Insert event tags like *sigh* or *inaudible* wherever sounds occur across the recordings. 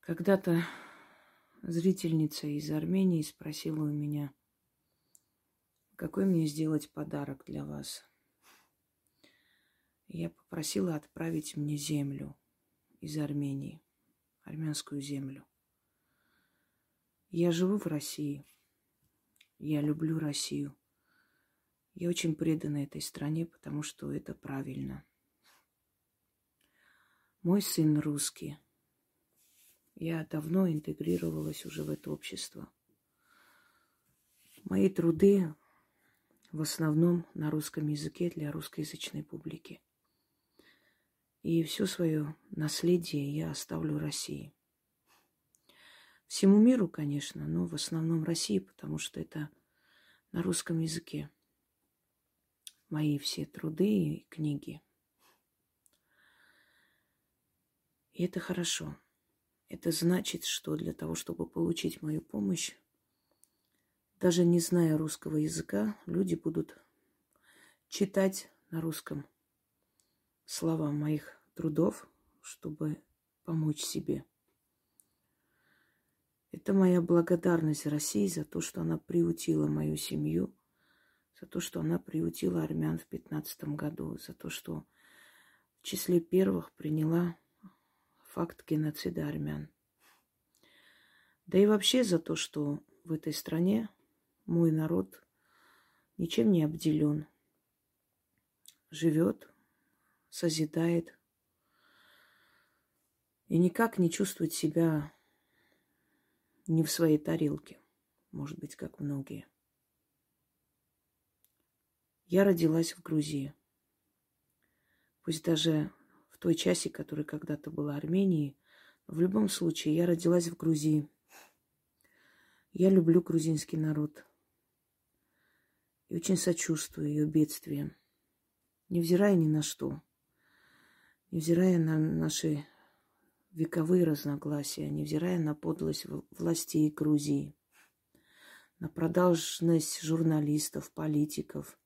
Когда-то зрительница из Армении спросила у меня, какой мне сделать подарок для вас. Я попросила отправить мне землю из Армении, армянскую землю. Я живу в России. Я люблю Россию. Я очень предана этой стране, потому что это правильно. Мой сын русский. Я давно интегрировалась уже в это общество. Мои труды в основном на русском языке для русскоязычной публики. И все свое наследие я оставлю России. Всему миру, конечно, но в основном России, потому что это на русском языке. Мои все труды и книги. И это хорошо. Это значит, что для того, чтобы получить мою помощь, даже не зная русского языка, люди будут читать на русском слова моих трудов, чтобы помочь себе. Это моя благодарность России за то, что она приутила мою семью, за то, что она приутила армян в пятнадцатом году, за то, что в числе первых приняла факт геноцида армян. Да и вообще за то, что в этой стране мой народ ничем не обделен. Живет, созидает и никак не чувствует себя не в своей тарелке, может быть, как многие. Я родилась в Грузии. Пусть даже той части, которая когда-то была Арменией, в любом случае я родилась в Грузии. Я люблю грузинский народ и очень сочувствую ее бедствиям, невзирая ни на что, невзирая на наши вековые разногласия, невзирая на подлость властей Грузии, на продажность журналистов, политиков.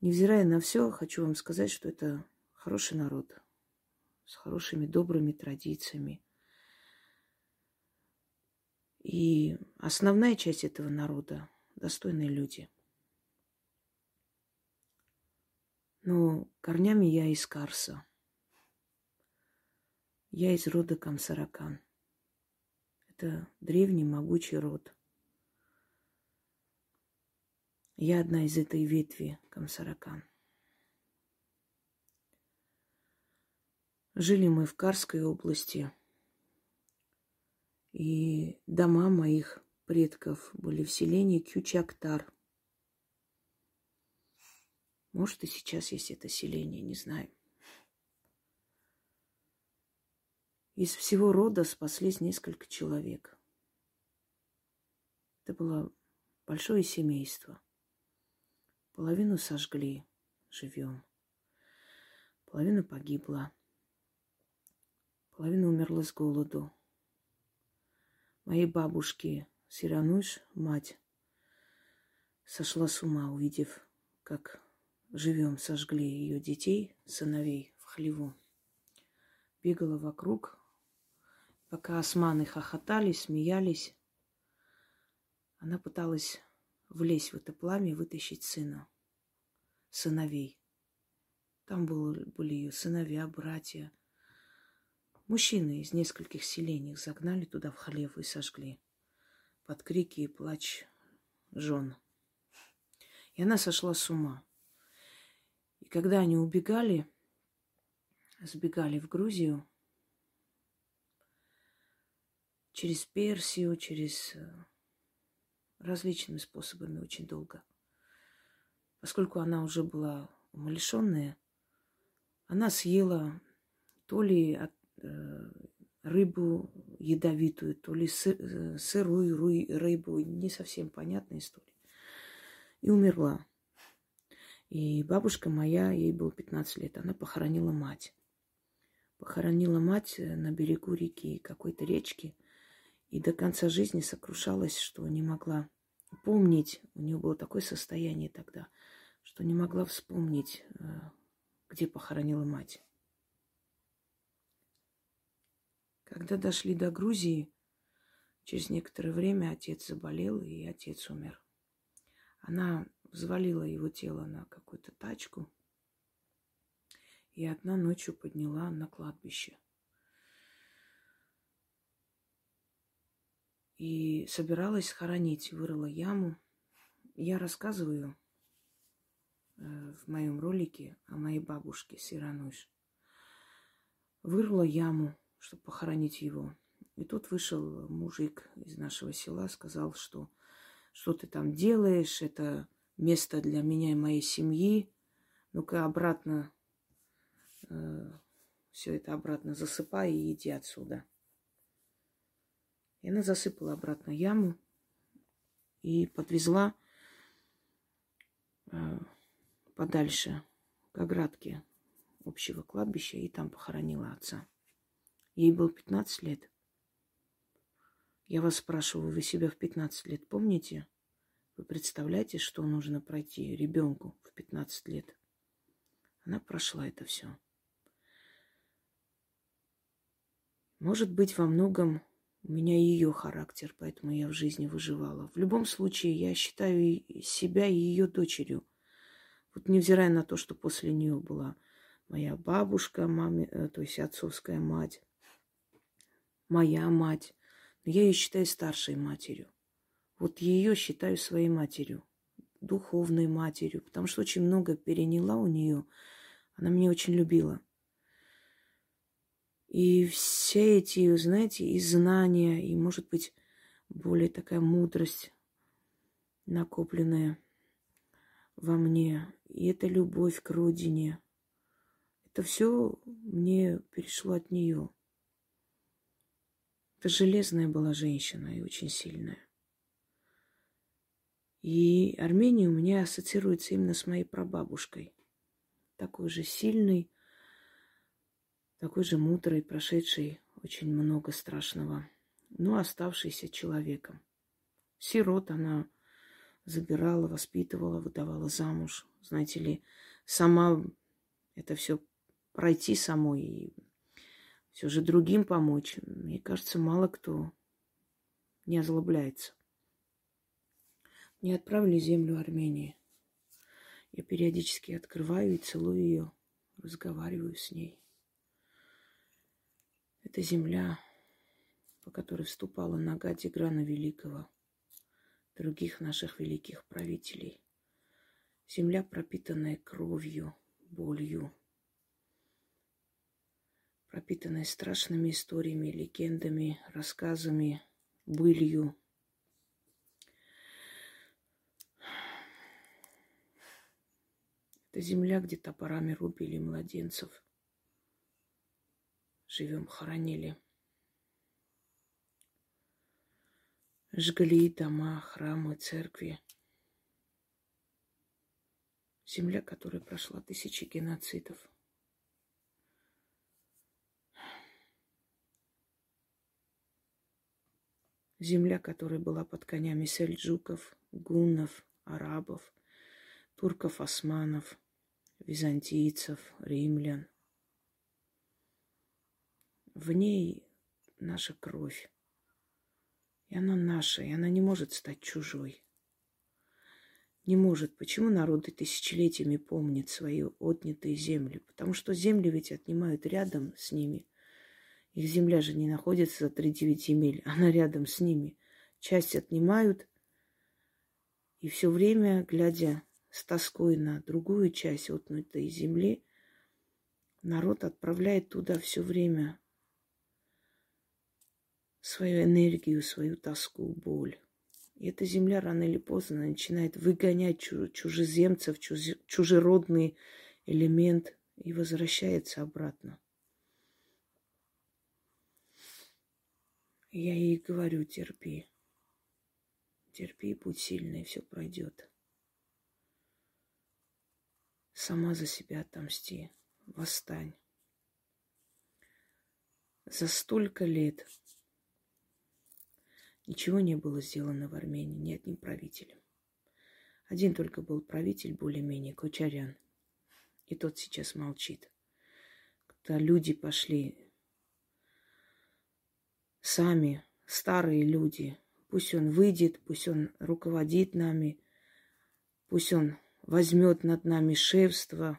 Невзирая на все, хочу вам сказать, что это хороший народ с хорошими добрыми традициями. И основная часть этого народа достойные люди. Но корнями я из Карса. Я из рода Камсаракан. Это древний могучий род. Я одна из этой ветви Камсаракан. Жили мы в Карской области, и дома моих предков были в селении Кючактар. Может, и сейчас есть это селение, не знаю. Из всего рода спаслись несколько человек. Это было большое семейство. Половину сожгли живем. Половина погибла. Половина умерла с голоду. Моей бабушки Сирануш, мать, сошла с ума, увидев, как живем сожгли ее детей, сыновей в хлеву. Бегала вокруг, пока османы хохотали, смеялись. Она пыталась влезть в это пламя и вытащить сына, сыновей. Там были, были ее сыновья, братья. Мужчины из нескольких селений загнали туда в хлев и сожгли под крики и плач жен. И она сошла с ума. И когда они убегали, сбегали в Грузию, через Персию, через э, различными способами очень долго. Поскольку она уже была умалишенная, она съела то ли от, рыбу ядовитую, то ли э, сырую рыбу, не совсем понятная история. И умерла. И бабушка моя, ей было 15 лет, она похоронила мать. Похоронила мать э, на берегу реки, какой-то речки. И до конца жизни сокрушалась, что не могла помнить. У нее было такое состояние тогда, что не могла вспомнить, э, где похоронила мать. Когда дошли до Грузии, через некоторое время отец заболел, и отец умер. Она взвалила его тело на какую-то тачку и одна ночью подняла на кладбище. И собиралась хоронить, вырыла яму. Я рассказываю э, в моем ролике о моей бабушке Сирануш. Вырыла яму, чтобы похоронить его. И тут вышел мужик из нашего села, сказал, что что ты там делаешь, это место для меня и моей семьи. Ну-ка обратно, э, все это обратно засыпай и иди отсюда. И она засыпала обратно яму и подвезла э, подальше к оградке общего кладбища и там похоронила отца. Ей было 15 лет. Я вас спрашиваю, вы себя в 15 лет помните? Вы представляете, что нужно пройти ребенку в 15 лет? Она прошла это все. Может быть, во многом у меня ее характер, поэтому я в жизни выживала. В любом случае, я считаю себя ее дочерью. Вот невзирая на то, что после нее была моя бабушка, маме, э, то есть отцовская мать, моя мать. Но я ее считаю старшей матерью. Вот ее считаю своей матерью, духовной матерью, потому что очень много переняла у нее. Она меня очень любила. И все эти, знаете, и знания, и, может быть, более такая мудрость накопленная во мне, и эта любовь к родине, это все мне перешло от нее. Это железная была женщина и очень сильная. И Армения у меня ассоциируется именно с моей прабабушкой. Такой же сильный, такой же мудрый, прошедший очень много страшного, но оставшийся человеком. Сирот она забирала, воспитывала, выдавала замуж. Знаете ли, сама это все пройти самой и все же другим помочь, мне кажется, мало кто не озлобляется. Не отправили землю Армении. Я периодически открываю и целую ее, разговариваю с ней. Это земля, по которой вступала нога Тиграна Великого, других наших великих правителей. Земля, пропитанная кровью, болью, пропитанной страшными историями, легендами, рассказами, былью. Это земля, где топорами рубили младенцев. Живем, хоронили. Жгли дома, храмы, церкви. Земля, которая прошла тысячи геноцидов – Земля, которая была под конями сельджуков, гуннов, арабов, турков, османов, византийцев, римлян. В ней наша кровь. И она наша, и она не может стать чужой. Не может. Почему народы тысячелетиями помнят свои отнятые земли? Потому что земли ведь отнимают рядом с ними – их земля же не находится за 3-9 земель, она рядом с ними. Часть отнимают, и все время, глядя с тоской на другую часть отнятой земли, народ отправляет туда все время свою энергию, свою тоску, боль. И эта земля рано или поздно начинает выгонять чужеземцев, чужеродный элемент и возвращается обратно. Я ей говорю, терпи. Терпи, будь сильной, все пройдет. Сама за себя отомсти, восстань. За столько лет ничего не было сделано в Армении ни одним правителем. Один только был правитель более-менее, Кочарян. И тот сейчас молчит. Когда люди пошли сами, старые люди. Пусть он выйдет, пусть он руководит нами, пусть он возьмет над нами шефство.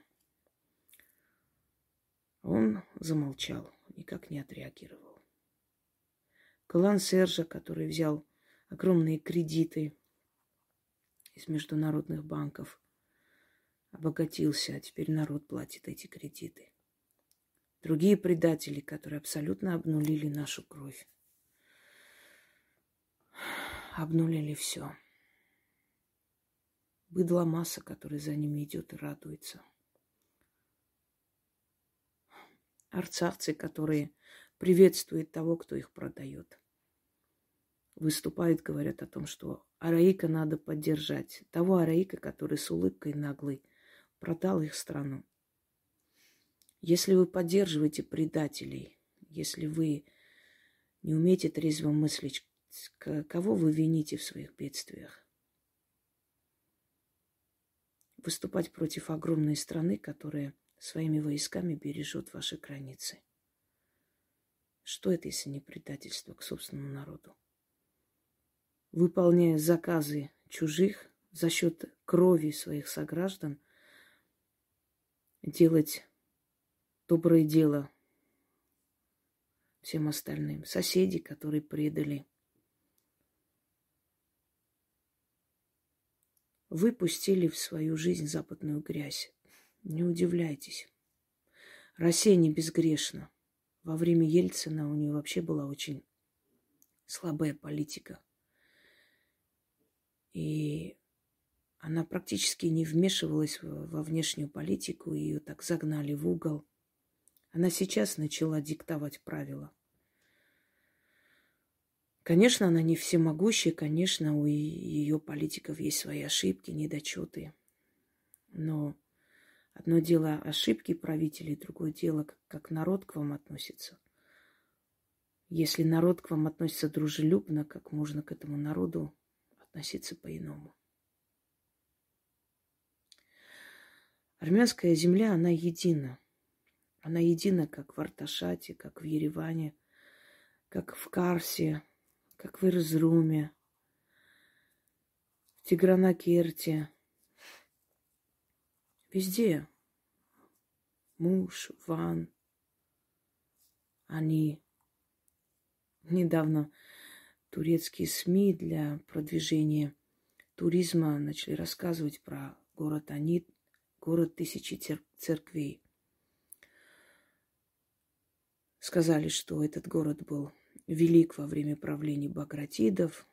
Он замолчал, никак не отреагировал. Клан Сержа, который взял огромные кредиты из международных банков, обогатился, а теперь народ платит эти кредиты. Другие предатели, которые абсолютно обнулили нашу кровь. Обнулили все. Быдла масса, которая за ними идет и радуется. Арцарцы, которые приветствуют того, кто их продает. Выступают, говорят о том, что Араика надо поддержать. Того Араика, который с улыбкой наглый продал их страну. Если вы поддерживаете предателей, если вы не умеете трезво мыслить, кого вы вините в своих бедствиях? Выступать против огромной страны, которая своими войсками бережет ваши границы. Что это, если не предательство к собственному народу? Выполняя заказы чужих за счет крови своих сограждан, делать доброе дело всем остальным. Соседи, которые предали. Выпустили в свою жизнь западную грязь. Не удивляйтесь. Россия не безгрешна. Во время Ельцина у нее вообще была очень слабая политика. И она практически не вмешивалась во внешнюю политику, ее так загнали в угол – она сейчас начала диктовать правила. Конечно, она не всемогущая, конечно, у ее политиков есть свои ошибки, недочеты. Но одно дело ошибки правителей, другое дело, как народ к вам относится. Если народ к вам относится дружелюбно, как можно к этому народу относиться по-иному. Армянская земля, она едина – она едина, как в Арташате, как в Ереване, как в Карсе, как в Ирзруме, в Тигранакерте. Везде. Муж, Ван, они. Недавно турецкие СМИ для продвижения туризма начали рассказывать про город Анит, город тысячи церквей. Сказали, что этот город был велик во время правления Багратидов,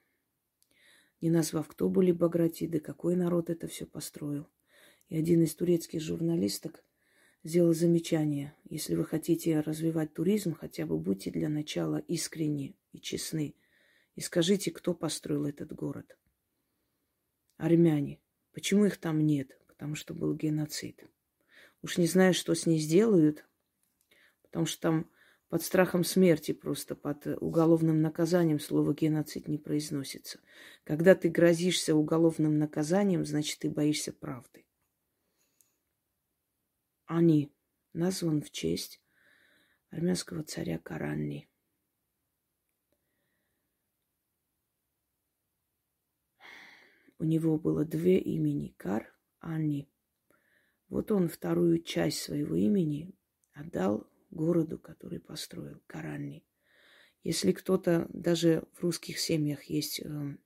не назвав, кто были Багратиды, какой народ это все построил. И один из турецких журналисток сделал замечание. Если вы хотите развивать туризм, хотя бы будьте для начала искренни и честны. И скажите, кто построил этот город. Армяне. Почему их там нет? Потому что был геноцид. Уж не знаю, что с ней сделают, потому что там под страхом смерти просто, под уголовным наказанием слово геноцид не произносится. Когда ты грозишься уголовным наказанием, значит, ты боишься правды. Они назван в честь армянского царя Каранни. У него было две имени – Кар, Ани. Вот он вторую часть своего имени отдал городу, который построил Каранни. Если кто-то, даже в русских семьях есть э,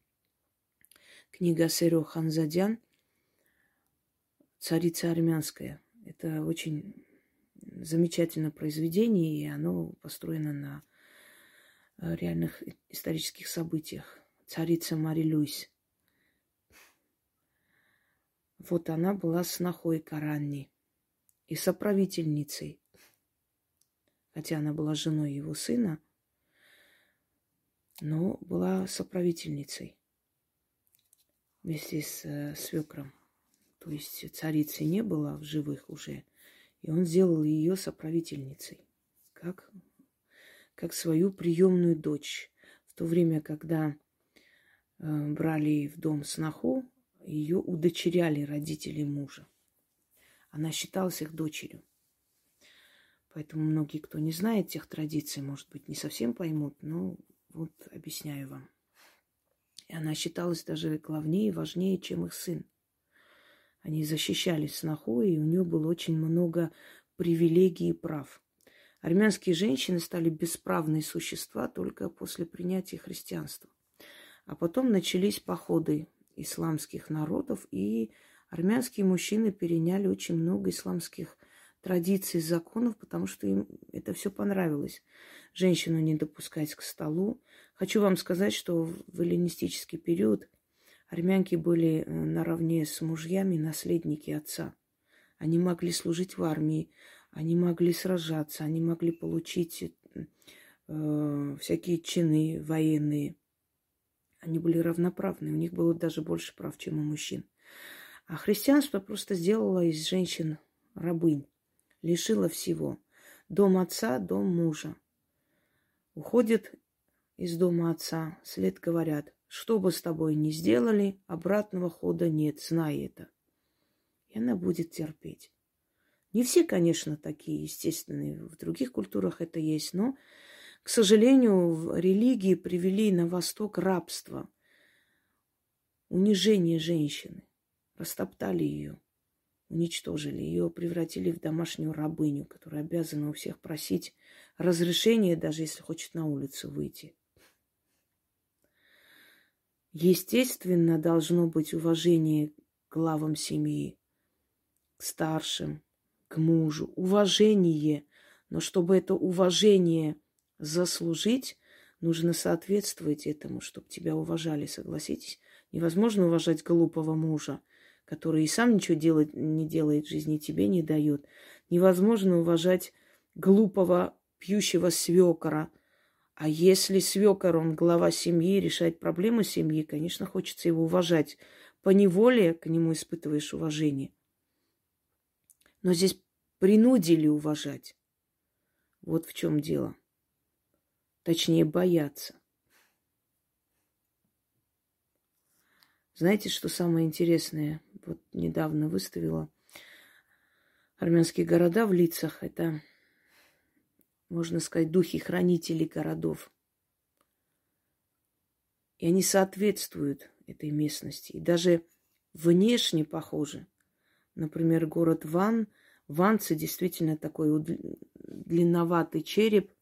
книга Серо Ханзадян «Царица армянская». Это очень замечательное произведение, и оно построено на э, реальных исторических событиях. Царица Мари Луис. Вот она была снохой Каранни и соправительницей хотя она была женой его сына, но была соправительницей вместе с э, свекром. То есть царицы не было в живых уже, и он сделал ее соправительницей, как, как свою приемную дочь. В то время, когда э, брали в дом сноху, ее удочеряли родители мужа. Она считалась их дочерью. Поэтому многие, кто не знает тех традиций, может быть, не совсем поймут, но Вот объясняю вам. И она считалась даже главнее и важнее, чем их сын. Они защищали сноху, и у нее было очень много привилегий и прав. Армянские женщины стали бесправные существа только после принятия христианства. А потом начались походы исламских народов, и армянские мужчины переняли очень много исламских традиций, законов, потому что им это все понравилось. Женщину не допускать к столу. Хочу вам сказать, что в эллинистический период армянки были э, наравне с мужьями наследники отца. Они могли служить в армии, они могли сражаться, они могли получить э, всякие чины военные. Они были равноправны, у них было даже больше прав, чем у мужчин. А христианство просто сделало из женщин рабынь лишила всего. Дом отца, дом мужа. Уходит из дома отца, след говорят, что бы с тобой ни сделали, обратного хода нет, знай это. И она будет терпеть. Не все, конечно, такие естественные. В других культурах это есть, но, к сожалению, в религии привели на Восток рабство, унижение женщины, растоптали ее уничтожили. Ее превратили в домашнюю рабыню, которая обязана у всех просить разрешения, даже если хочет на улицу выйти. Естественно, должно быть уважение к главам семьи, к старшим, к мужу. Уважение. Но чтобы это уважение заслужить, нужно соответствовать этому, чтобы тебя уважали, согласитесь? Невозможно уважать глупого мужа – который и сам ничего делать, не делает в жизни, тебе не дает. Невозможно уважать глупого пьющего свекора. А если свекор, он глава семьи, решает проблемы семьи, конечно, хочется его уважать. По неволе к нему испытываешь уважение. Но здесь принудили уважать. Вот в чем дело. Точнее, бояться. Знаете, что самое интересное? Вот недавно выставила армянские города в лицах. Это, можно сказать, духи-хранители городов. И они соответствуют этой местности. И даже внешне похожи. Например, город Ван. Ванцы действительно такой длинноватый череп,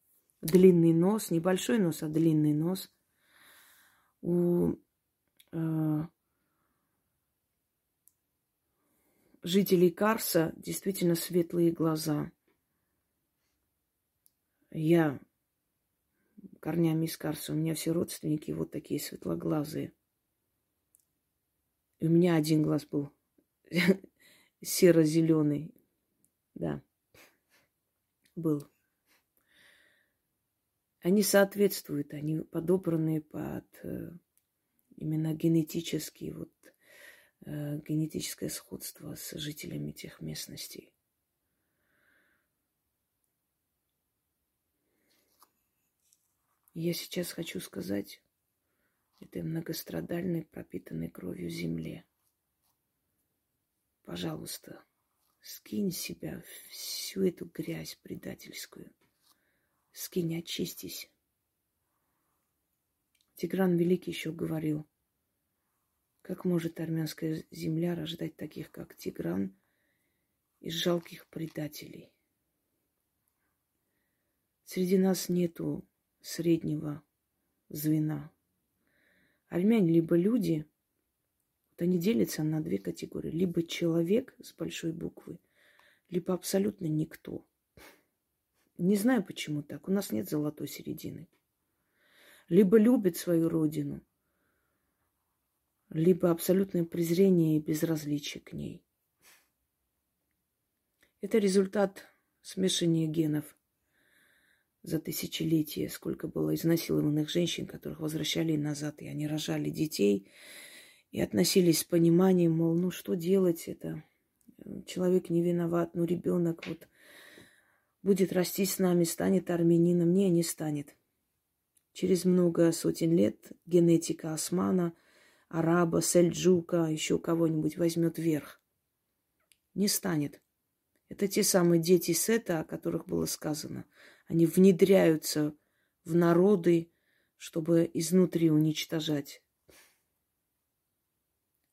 длинный нос, небольшой нос, а длинный нос. У э, жителей Карса действительно светлые глаза. Я корнями из Карса, у меня все родственники вот такие светлоглазые. И у меня один глаз был *laughs* серо-зеленый. Да, был. Они соответствуют, они подобраны под э, именно генетические вот генетическое сходство с жителями тех местностей. Я сейчас хочу сказать этой многострадальной, пропитанной кровью земле. Пожалуйста, скинь себя всю эту грязь предательскую. Скинь, очистись. Тигран Великий еще говорил – как может армянская земля рождать таких, как Тигран, из жалких предателей? Среди нас нету среднего звена. Армяне либо люди, вот они делятся на две категории. Либо человек с большой буквы, либо абсолютно никто. Не знаю, почему так. У нас нет золотой середины. Либо любит свою родину – либо абсолютное презрение и безразличие к ней. Это результат смешания генов за тысячелетия, сколько было изнасилованных женщин, которых возвращали назад, и они рожали детей, и относились с пониманием, мол, ну что делать, это человек не виноват, ну ребенок вот будет расти с нами, станет армянином, не, не станет. Через много сотен лет генетика османа – араба, сельджука, еще кого-нибудь возьмет верх. Не станет. Это те самые дети Сета, о которых было сказано. Они внедряются в народы, чтобы изнутри уничтожать.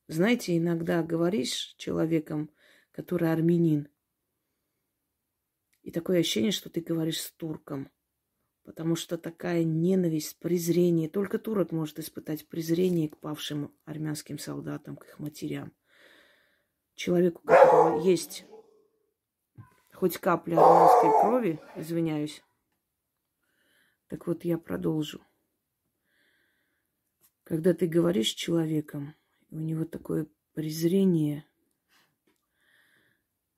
Знаете, иногда говоришь человеком, который армянин, и такое ощущение, что ты говоришь с турком. Потому что такая ненависть, презрение, только турок может испытать презрение к павшим армянским солдатам, к их матерям. Человеку, у которого есть хоть капля армянской крови, извиняюсь. Так вот, я продолжу. Когда ты говоришь с человеком, у него такое презрение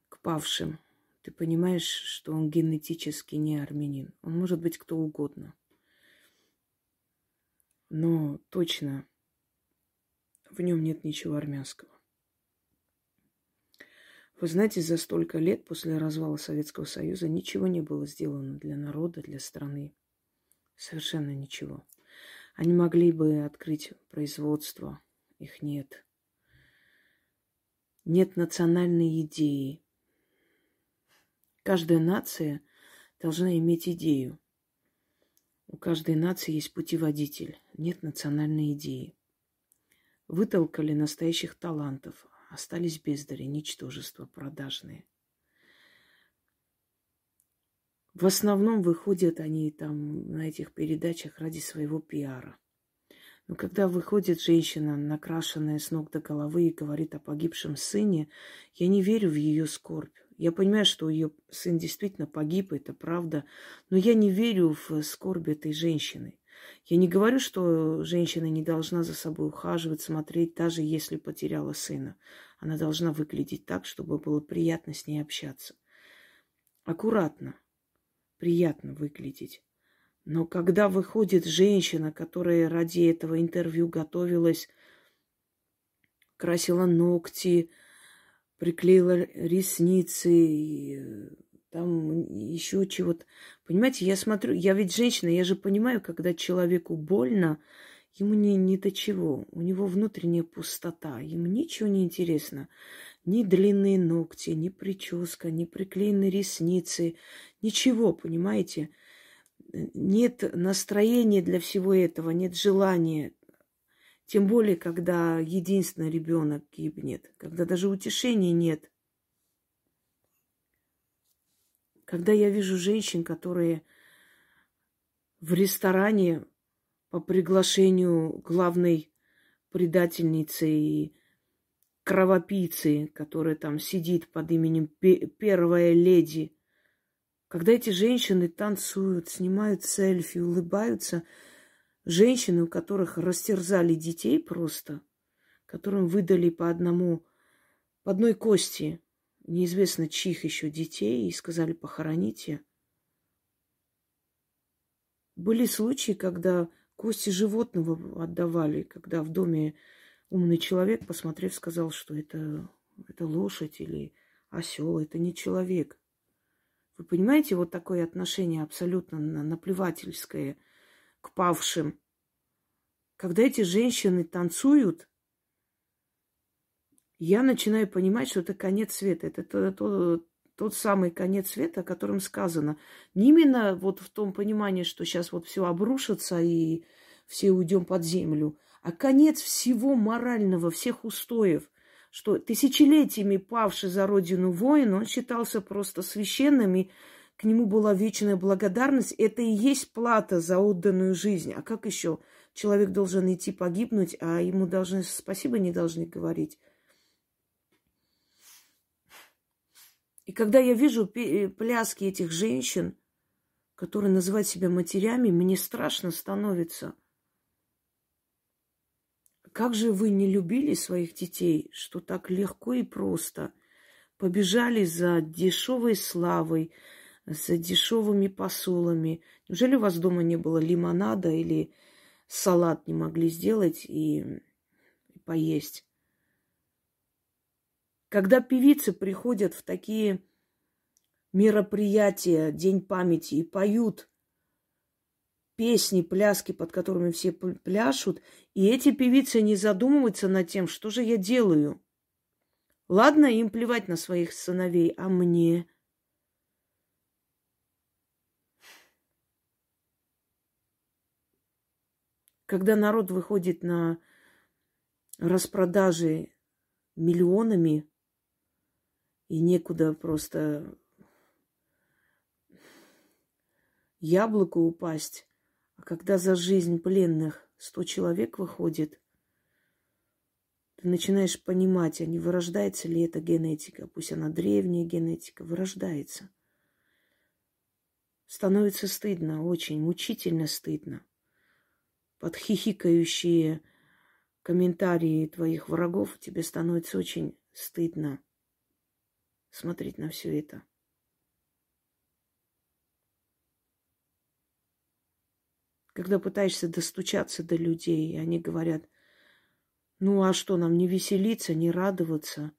к павшим, ты понимаешь, что он генетически не армянин. Он может быть кто угодно. Но точно в нем нет ничего армянского. Вы знаете, за столько лет после развала Советского Союза ничего не было сделано для народа, для страны. Совершенно ничего. Они могли бы открыть производство, их нет. Нет национальной идеи. Каждая нация должна иметь идею. У каждой нации есть путеводитель. Нет национальной идеи. Вытолкали настоящих талантов. Остались бездари, ничтожества продажные. В основном выходят они там на этих передачах ради своего пиара. Но когда выходит женщина, накрашенная с ног до головы, и говорит о погибшем сыне, я не верю в ее скорбь. Я понимаю, что ее сын действительно погиб, это правда, но я не верю в скорбь этой женщины. Я не говорю, что женщина не должна за собой ухаживать, смотреть, даже если потеряла сына. Она должна выглядеть так, чтобы было приятно с ней общаться. Аккуратно, приятно выглядеть. Но когда выходит женщина, которая ради этого интервью готовилась, красила ногти, приклеила ресницы, там еще чего-то. Понимаете, я смотрю, я ведь женщина, я же понимаю, когда человеку больно, ему не, не до чего. У него внутренняя пустота, ему ничего не интересно. Ни длинные ногти, ни прическа, ни приклеенные ресницы, ничего, понимаете? Нет настроения для всего этого, нет желания. Тем более, когда единственный ребенок гибнет, когда даже утешения нет. Когда я вижу женщин, которые в ресторане по приглашению главной предательницы и кровопийцы, которая там сидит под именем первая леди. Когда эти женщины танцуют, снимают селфи, улыбаются, женщины, у которых растерзали детей просто, которым выдали по одному, по одной кости, неизвестно чьих еще детей, и сказали похороните. Были случаи, когда кости животного отдавали, когда в доме умный человек, посмотрев, сказал, что это, это лошадь или осел, это не человек. Вы понимаете, вот такое отношение абсолютно наплевательское к павшим. Когда эти женщины танцуют, я начинаю понимать, что это конец света. Это тот, тот, тот самый конец света, о котором сказано. Не именно вот в том понимании, что сейчас вот все обрушится и все уйдем под землю, а конец всего морального, всех устоев, что тысячелетиями павший за родину воин, он считался просто священным, и к нему была вечная благодарность. Это и есть плата за отданную жизнь. А как еще человек должен идти погибнуть, а ему должны спасибо не должны говорить? И когда я вижу пляски этих женщин, которые называют себя матерями, мне страшно становится – как же вы не любили своих детей, что так легко и просто побежали за дешевой славой, за дешевыми посулами. Неужели у вас дома не было лимонада или салат не могли сделать и, и поесть? Когда певицы приходят в такие мероприятия, День памяти, и поют песни, пляски, под которыми все пляшут, и эти певицы не задумываются над тем, что же я делаю. Ладно, им плевать на своих сыновей, а мне? Когда народ выходит на распродажи миллионами, и некуда просто яблоку упасть, а когда за жизнь пленных сто человек выходит, ты начинаешь понимать, а не вырождается ли эта генетика, пусть она древняя генетика, вырождается. Становится стыдно, очень мучительно стыдно. Под хихикающие комментарии твоих врагов тебе становится очень стыдно смотреть на все это. Когда пытаешься достучаться до людей, и они говорят, ну а что, нам не веселиться, не радоваться?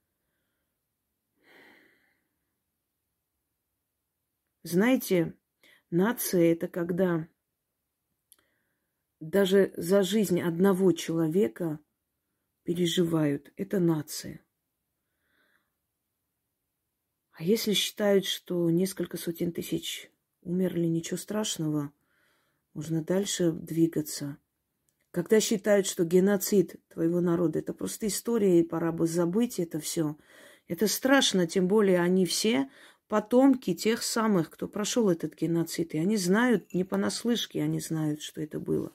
Знаете, нация это когда даже за жизнь одного человека переживают. Это нация. А если считают, что несколько сотен тысяч умерли, ничего страшного, можно дальше двигаться. Когда считают, что геноцид твоего народа это просто история, и пора бы забыть это все, это страшно, тем более они все потомки тех самых, кто прошел этот геноцид. И они знают, не понаслышке, они знают, что это было.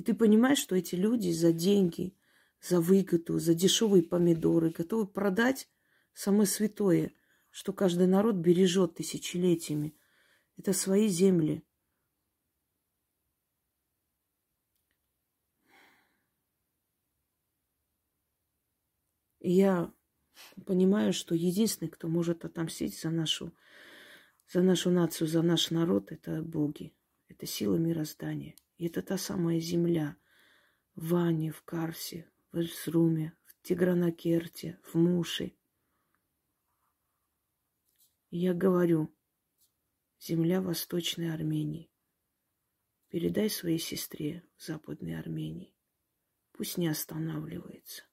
И ты понимаешь, что эти люди за деньги, за выгоду, за дешевые помидоры готовы продать самое святое, что каждый народ бережет тысячелетиями. Это свои земли. И я понимаю, что единственный, кто может отомстить за нашу, за нашу нацию, за наш народ, это боги. Это сила мироздания. И это та самая земля в Ване, в Карсе, в Эльсруме, в Тигранакерте, в Муше. И я говорю, земля Восточной Армении. Передай своей сестре в Западной Армении. Пусть не останавливается.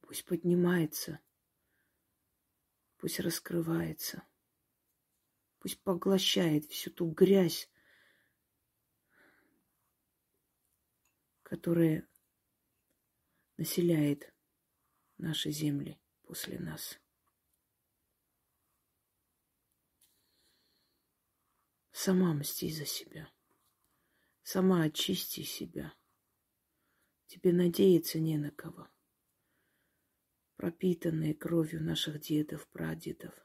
Пусть поднимается. Пусть раскрывается. Пусть поглощает всю ту грязь, которая населяет наши земли после нас. Сама мсти за себя. Сама очисти себя. Тебе надеяться не на кого. Пропитанные кровью наших дедов, прадедов.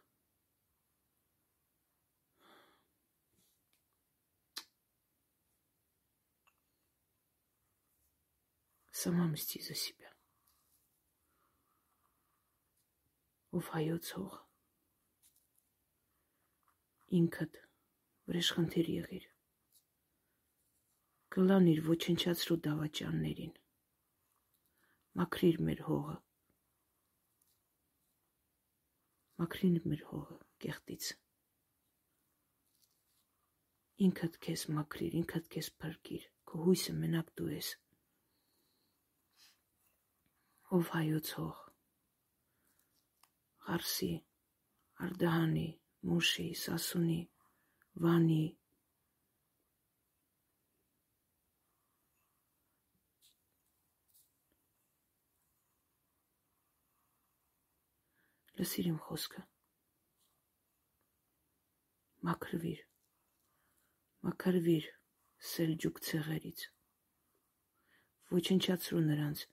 Сама мсти за себя. Ով հայոց հող ինքդ վրեժխնդիր եղիր։ Կլանիր ոչնչացրու դավաճաններին։ Մաքրիր մեր հողը։ Մաքրիր մեր հողը կեղտից։ Ինքդ քեզ մաքրիր, ինքդ քեզ փրկիր։ Քո հույսը մենակ դու ես։ Ով հայոց հող։ Ղարսի, Արդահանի, Մուշի, Սասունի, Վանի լսիր իմ խոսքը մաքրվիր մաքրվիր սելջուկ ցեղերից ոչնչացրու նրանց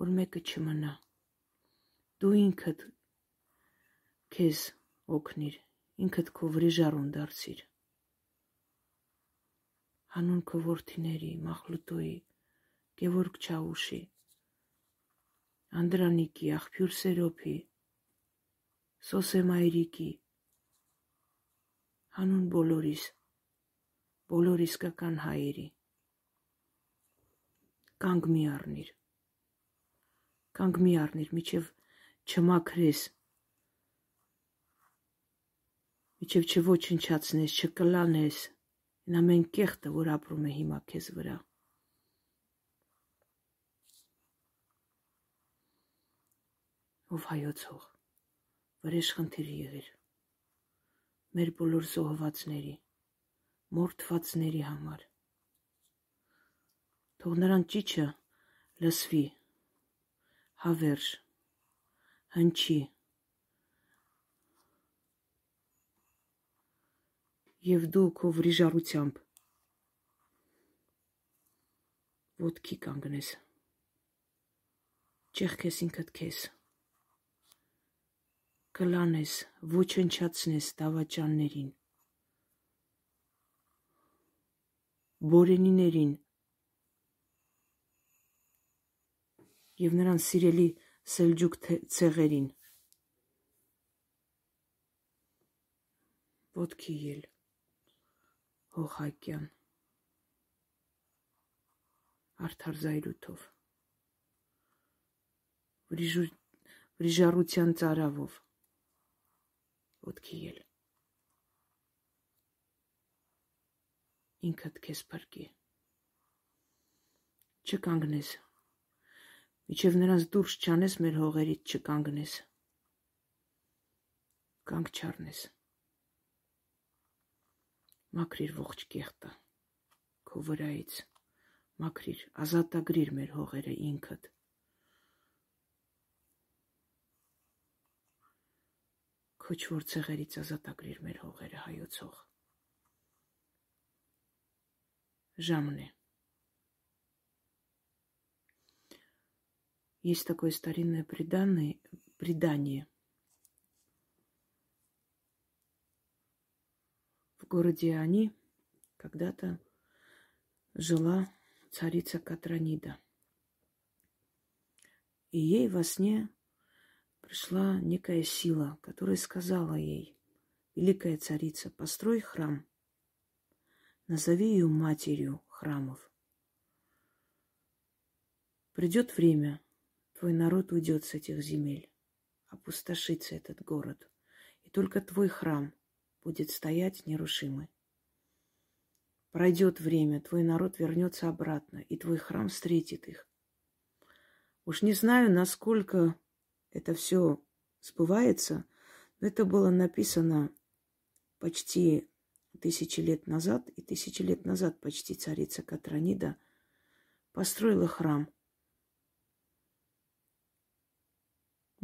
որ մեկը չմնա դու ինքդ քեզ օգնիր ինքդ քո վրիժառուն դարձիր։ Հանուն քո որդիների, Մախլուտոյի, Գևորգ Չաուշի, Անդրանիկի, Աղբյուր Սերոփի, Սոսե Մայրիկի, հանուն բոլորիս, բոլոր իսկական հայերի։ Կանգ մի առնիր։ Կանգ մի առնիր, միջև չմաքրես Միջև չոչնչացնես, չկլանես այն ամեն կեղտը, որ ապրում է հիմա քեզ վրա։ Ով հայոց հող, վրեժ խնդիր եղիր մեր բոլոր զոհվածների, մորթվածների համար։ Թող նրան ճիճը լսվի, հավերժ, հնչի, եւ դու քո վրիժառությամբ ոտքի կանգնես ճեղքես ինքդ քեզ կլանես ոչնչացնես դավաճաններին բորենիներին եւ նրան սիրելի սելջուկ ցեղերին ոտքի ել Հողակյան արդար զայրույթով վրիժառության ծարավով ոտքի ել ինքդ քեզ փրկի չկանգնես Միջև նրանց դուրս չանես մեր հողերից չկանգնես կանգ չառնես Մաքրիր ողջ կեղտը քո վրայից։ Մաքրիր, ազատագրիր մեր հողերը ինքդ։ Քոչվոր ցեղերից ազատագրիր մեր հողերը հայոցող։ Ժամն է։ Есть такое старинное предание, предание В городе Ани когда-то жила царица Катранида. И ей во сне пришла некая сила, которая сказала ей, великая царица, построй храм, назови ее матерью храмов. Придет время, твой народ уйдет с этих земель, опустошится этот город, и только твой храм – будет стоять нерушимый. Пройдет время, твой народ вернется обратно, и твой храм встретит их. Уж не знаю, насколько это все сбывается, но это было написано почти тысячи лет назад, и тысячи лет назад почти царица Катранида построила храм.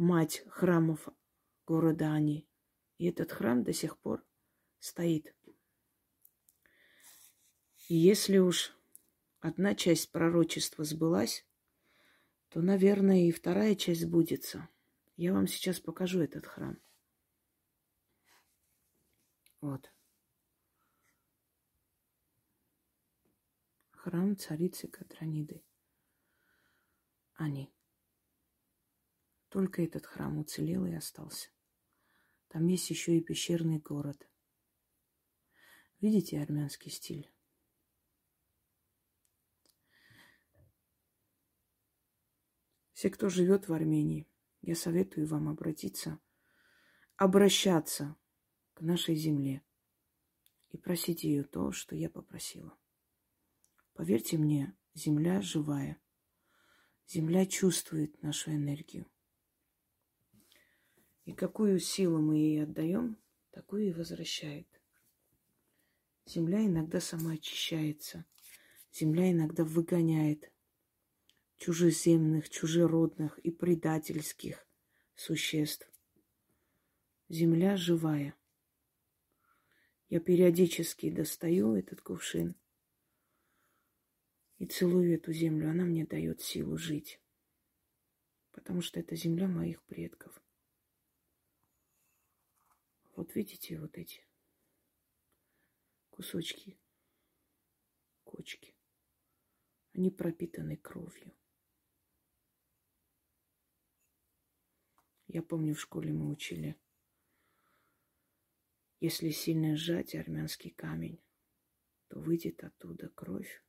Мать храмов города Ани. И этот храм до сих пор стоит. И если уж одна часть пророчества сбылась, то, наверное, и вторая часть сбудется. Я вам сейчас покажу этот храм. Вот. Храм царицы Катраниды. Они. Только этот храм уцелел и остался. Там есть еще и пещерный город – Видите армянский стиль? Все, кто живет в Армении, я советую вам обратиться, обращаться к нашей земле и просить ее то, что я попросила. Поверьте мне, земля живая. Земля чувствует нашу энергию. И какую силу мы ей отдаем, такую и возвращает. Земля иногда сама очищается. Земля иногда выгоняет чужеземных, чужеродных и предательских существ. Земля живая. Я периодически достаю этот кувшин и целую эту землю. Она мне дает силу жить. Потому что это земля моих предков. Вот видите вот эти кусочки, кочки. Они пропитаны кровью. Я помню, в школе мы учили, если сильно сжать армянский камень, то выйдет оттуда кровь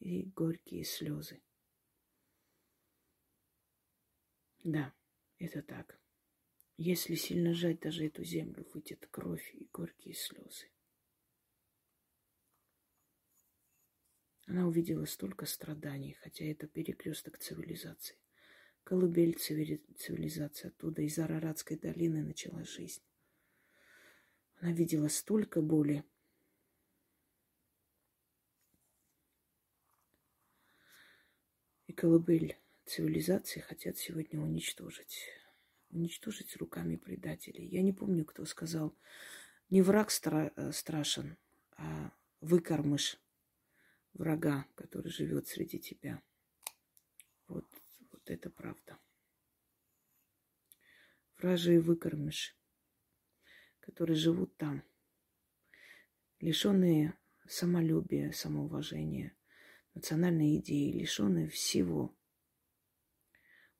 и горькие слезы. Да, это так. Если сильно жать даже эту землю, выйдет кровь и горькие слезы. Она увидела столько страданий, хотя это перекресток цивилизации. Колыбель цивилизации оттуда, из Араратской долины начала жизнь. Она видела столько боли. И колыбель цивилизации хотят сегодня уничтожить. Уничтожить руками предателей. Я не помню, кто сказал, не враг стра- э, страшен, а выкормыш врага, который живет среди тебя. Вот, вот это правда. Вражие выкормыш, которые живут там, лишенные самолюбия, самоуважения, национальной идеи, лишенные всего.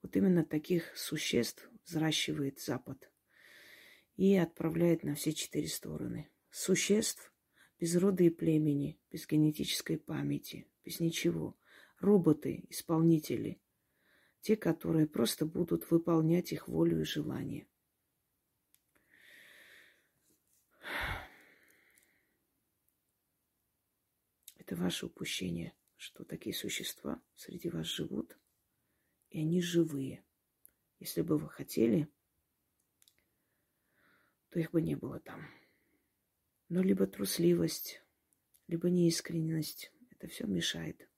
Вот именно таких существ взращивает Запад и отправляет на все четыре стороны. Существ без рода и племени, без генетической памяти, без ничего. Роботы, исполнители, те, которые просто будут выполнять их волю и желание. Это ваше упущение, что такие существа среди вас живут, и они живые. Если бы вы хотели, то их бы не было там. Но либо трусливость, либо неискренность. Это все мешает.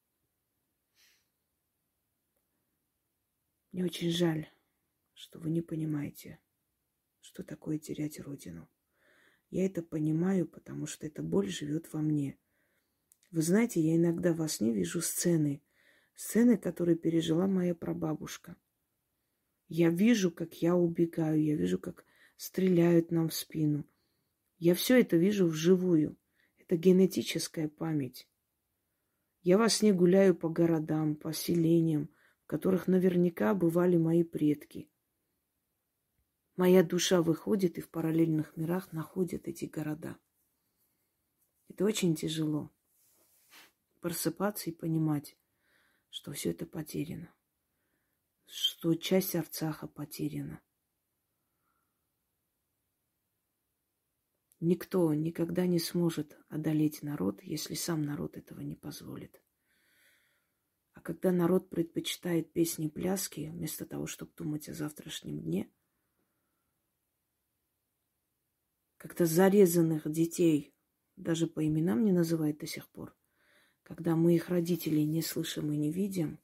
Мне очень жаль, что вы не понимаете, что такое терять родину. Я это понимаю, потому что эта боль живет во мне. Вы знаете, я иногда во сне вижу сцены, сцены, которые пережила моя прабабушка. Я вижу, как я убегаю, я вижу, как стреляют нам в спину. Я все это вижу вживую. Это генетическая память. Я во сне гуляю по городам, по селениям, в которых наверняка бывали мои предки. Моя душа выходит и в параллельных мирах находит эти города. Это очень тяжело. Просыпаться и понимать, что все это потеряно. Что часть Арцаха потеряна. Никто никогда не сможет одолеть народ, если сам народ этого не позволит. А когда народ предпочитает песни пляски, вместо того, чтобы думать о завтрашнем дне, когда зарезанных детей даже по именам не называют до сих пор, когда мы их родителей не слышим и не видим,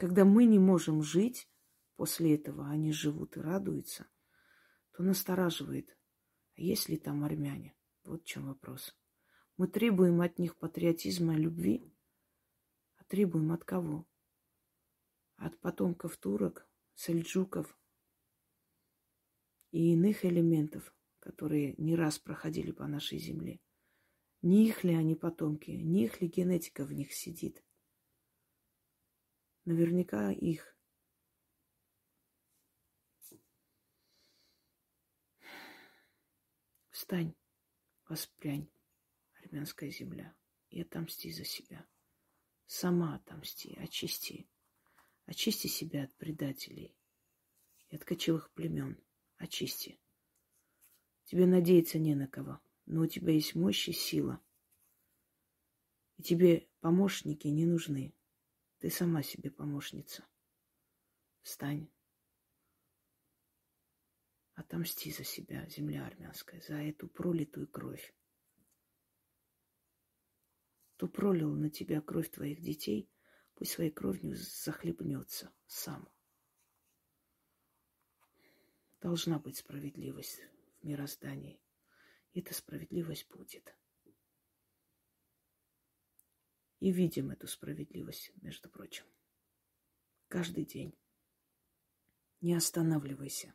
когда мы не можем жить после этого, а они живут и радуются, то настораживает – есть ли там армяне? Вот в чем вопрос. Мы требуем от них патриотизма и любви, а требуем от кого? От потомков турок, сельджуков и иных элементов, которые не раз проходили по нашей земле. Не их ли они потомки, не их ли генетика в них сидит? Наверняка их. Встань, воспрянь, армянская земля, и отомсти за себя. Сама отомсти, очисти. Очисти себя от предателей и от кочевых племен. Очисти. Тебе надеяться не на кого, но у тебя есть мощь и сила. И тебе помощники не нужны. Ты сама себе помощница. Встань. Отомсти за себя, земля армянская, за эту пролитую кровь. Кто пролил на тебя кровь твоих детей, пусть своей кровью захлебнется сам. Должна быть справедливость в мироздании. И эта справедливость будет. И видим эту справедливость, между прочим. Каждый день. Не останавливайся.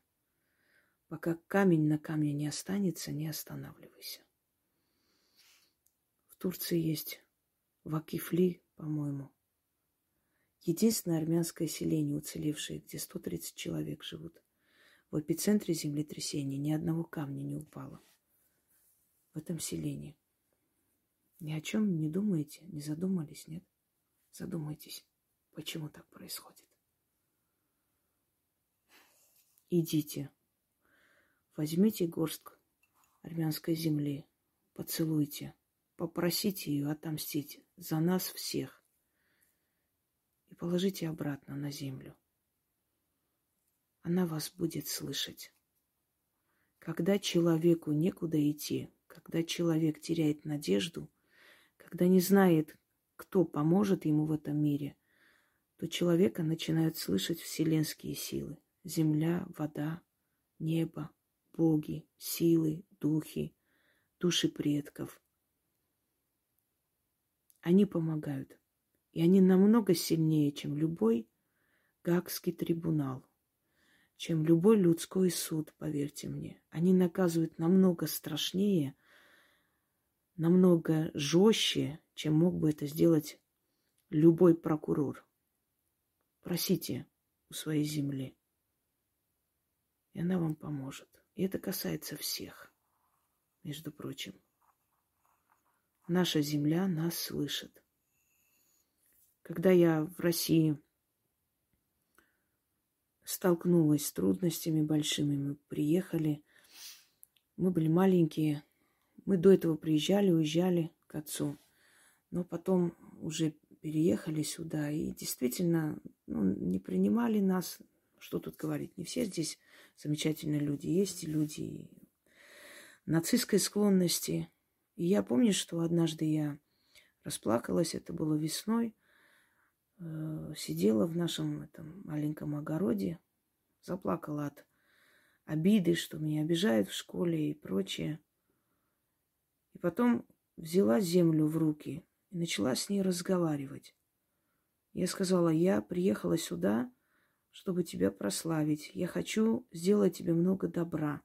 Пока камень на камне не останется, не останавливайся. В Турции есть Вакифли, по-моему. Единственное армянское селение, уцелевшее, где 130 человек живут. В эпицентре землетрясения ни одного камня не упало. В этом селении. Ни о чем не думаете, не задумались, нет? Задумайтесь, почему так происходит. Идите, Возьмите горстку армянской земли, поцелуйте, попросите ее отомстить за нас всех и положите обратно на землю. Она вас будет слышать. Когда человеку некуда идти, когда человек теряет надежду, когда не знает, кто поможет ему в этом мире, то человека начинают слышать вселенские силы. Земля, вода, небо, боги, силы, духи, души предков. Они помогают. И они намного сильнее, чем любой Гагский трибунал, чем любой людской суд, поверьте мне. Они наказывают намного страшнее, намного жестче, чем мог бы это сделать любой прокурор. Просите у своей земли, и она вам поможет. И это касается всех, между прочим. Наша земля нас слышит. Когда я в России столкнулась с трудностями большими, мы приехали, мы были маленькие, мы до этого приезжали, уезжали к отцу, но потом уже переехали сюда и действительно ну, не принимали нас, что тут говорить, не все здесь замечательные люди, есть и люди нацистской склонности. И я помню, что однажды я расплакалась, это было весной, Э, сидела в нашем этом маленьком огороде, заплакала от обиды, что меня обижают в школе и прочее. Потом взяла землю в руки и начала с ней разговаривать. Я сказала, я приехала сюда, чтобы тебя прославить. Я хочу сделать тебе много добра.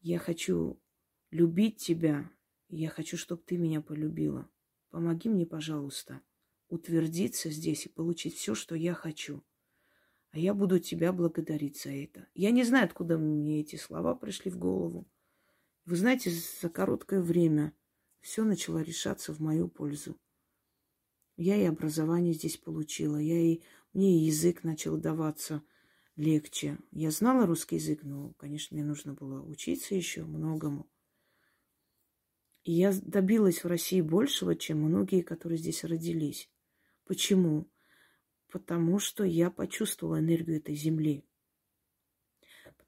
Я хочу любить тебя. я хочу, чтобы ты меня полюбила. Помоги мне, пожалуйста утвердиться здесь и получить все, что я хочу. А я буду тебя благодарить за это. Я не знаю, откуда мне эти слова пришли в голову. Вы знаете, за короткое время все начало решаться в мою пользу. Я и образование здесь получила, я и мне и язык начал даваться легче. Я знала русский язык, но, конечно, мне нужно было учиться еще многому. И я добилась в России большего, чем многие, которые здесь родились. Почему? Потому что я почувствовала энергию этой земли.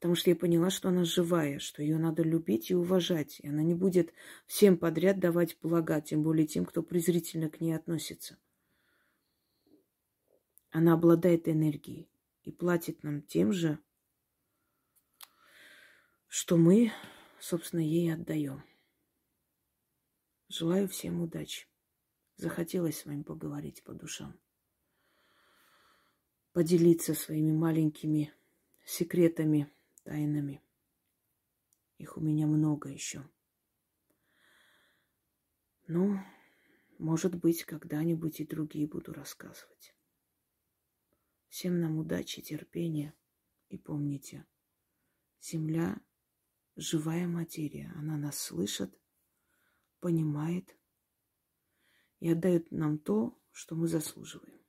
Потому что я поняла, что она живая, что ее надо любить и уважать. И она не будет всем подряд давать блага, тем более тем, кто презрительно к ней относится. Она обладает энергией и платит нам тем же, что мы, собственно, ей отдаем. Желаю всем удачи. Захотелось с вами поговорить по душам. Поделиться своими маленькими секретами, тайнами. Их у меня много еще. Ну, может быть, когда-нибудь и другие буду рассказывать. Всем нам удачи, терпения. И помните, Земля – живая материя. Она нас слышит, понимает – и отдает нам то, что мы заслуживаем.